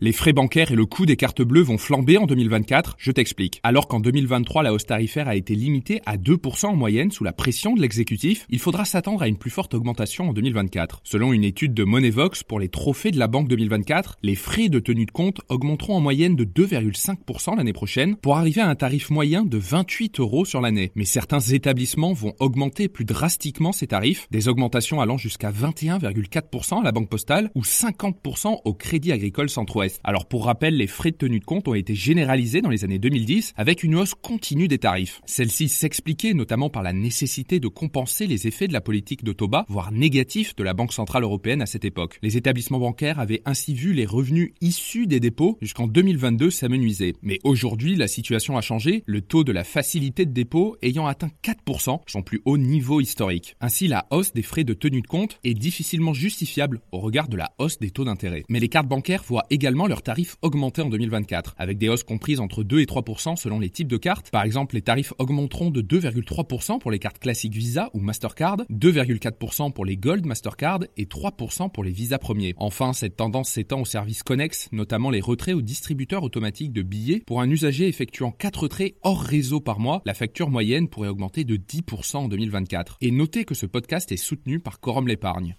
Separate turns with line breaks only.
Les frais bancaires et le coût des cartes bleues vont flamber en 2024, je t'explique. Alors qu'en 2023, la hausse tarifaire a été limitée à 2% en moyenne sous la pression de l'exécutif, il faudra s'attendre à une plus forte augmentation en 2024. Selon une étude de Moneyvox pour les trophées de la banque 2024, les frais de tenue de compte augmenteront en moyenne de 2,5% l'année prochaine pour arriver à un tarif moyen de 28 euros sur l'année. Mais certains établissements vont augmenter plus drastiquement ces tarifs, des augmentations allant jusqu'à 21,4% à la banque postale ou 50% au crédit agricole alors pour rappel, les frais de tenue de compte ont été généralisés dans les années 2010 avec une hausse continue des tarifs. Celle-ci s'expliquait notamment par la nécessité de compenser les effets de la politique de Toba, voire négatif de la Banque Centrale Européenne à cette époque. Les établissements bancaires avaient ainsi vu les revenus issus des dépôts jusqu'en 2022 s'amenuiser. Mais aujourd'hui, la situation a changé, le taux de la facilité de dépôt ayant atteint 4%, son plus haut niveau historique. Ainsi, la hausse des frais de tenue de compte est difficilement justifiable au regard de la hausse des taux d'intérêt. Mais les cartes bancaires voient également leurs tarifs augmenter en 2024, avec des hausses comprises entre 2 et 3% selon les types de cartes. Par exemple, les tarifs augmenteront de 2,3% pour les cartes classiques Visa ou Mastercard, 2,4% pour les Gold Mastercard et 3% pour les Visa premiers. Enfin, cette tendance s'étend aux services connexes, notamment les retraits aux distributeurs automatiques de billets. Pour un usager effectuant 4 retraits hors réseau par mois, la facture moyenne pourrait augmenter de 10% en 2024. Et notez que ce podcast est soutenu par Quorum l'épargne.